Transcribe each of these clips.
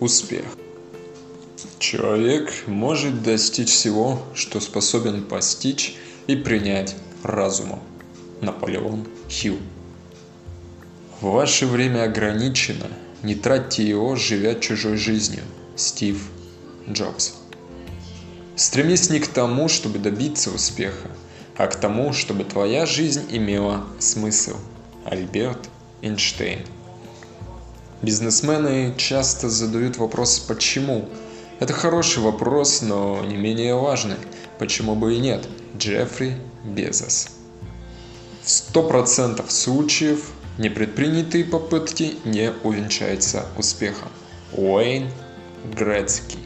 успех. Человек может достичь всего, что способен постичь и принять разумом. Наполеон Хилл. Ваше время ограничено. Не тратьте его, живя чужой жизнью. Стив Джобс. Стремись не к тому, чтобы добиться успеха, а к тому, чтобы твоя жизнь имела смысл. Альберт Эйнштейн. Бизнесмены часто задают вопрос «почему?». Это хороший вопрос, но не менее важный. Почему бы и нет? Джеффри Безос. В 100% случаев непредпринятые попытки не увенчаются успехом. Уэйн Грецкий.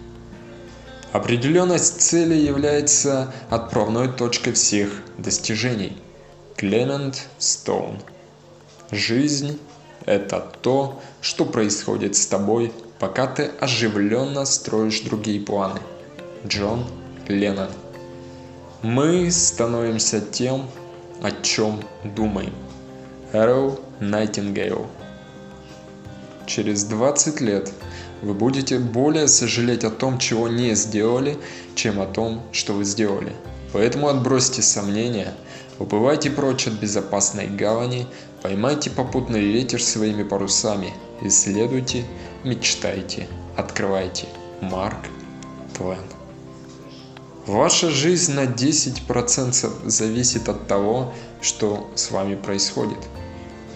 Определенность цели является отправной точкой всех достижений. Клемент Стоун. Жизнь – это то, что происходит с тобой, пока ты оживленно строишь другие планы. Джон Леннон. Мы становимся тем, о чем думаем. Эрл Найтингейл. Через 20 лет вы будете более сожалеть о том, чего не сделали, чем о том, что вы сделали. Поэтому отбросьте сомнения, уплывайте прочь от безопасной гавани, поймайте попутный ветер своими парусами, исследуйте, мечтайте, открывайте. Марк Твен. Ваша жизнь на 10% зависит от того, что с вами происходит.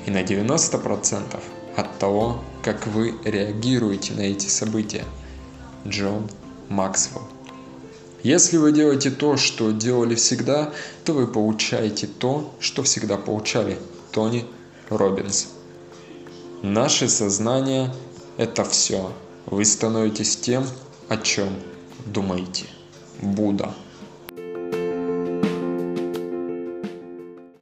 И на 90% от того, как вы реагируете на эти события. Джон Максвелл. Если вы делаете то, что делали всегда, то вы получаете то, что всегда получали. Тони Робинс. Наше сознание – это все. Вы становитесь тем, о чем думаете. Будда.